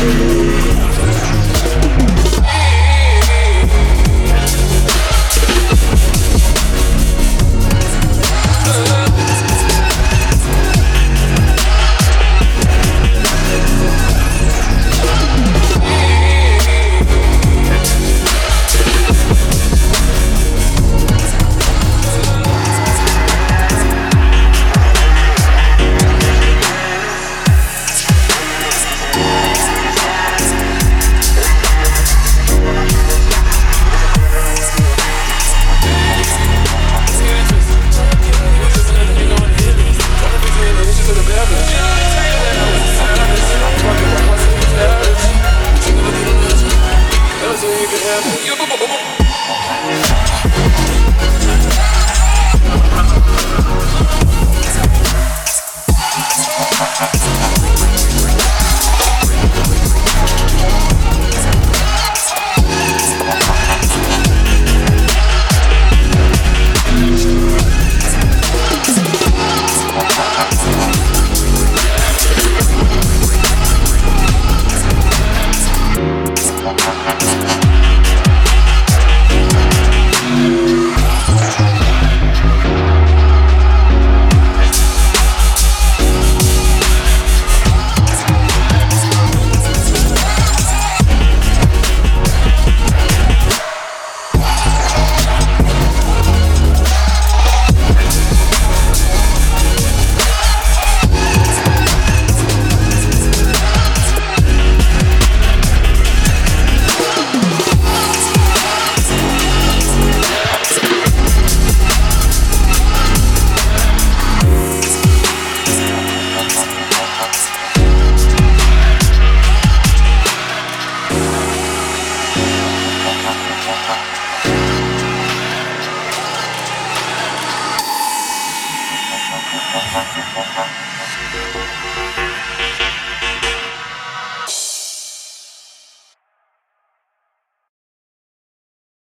Thank Música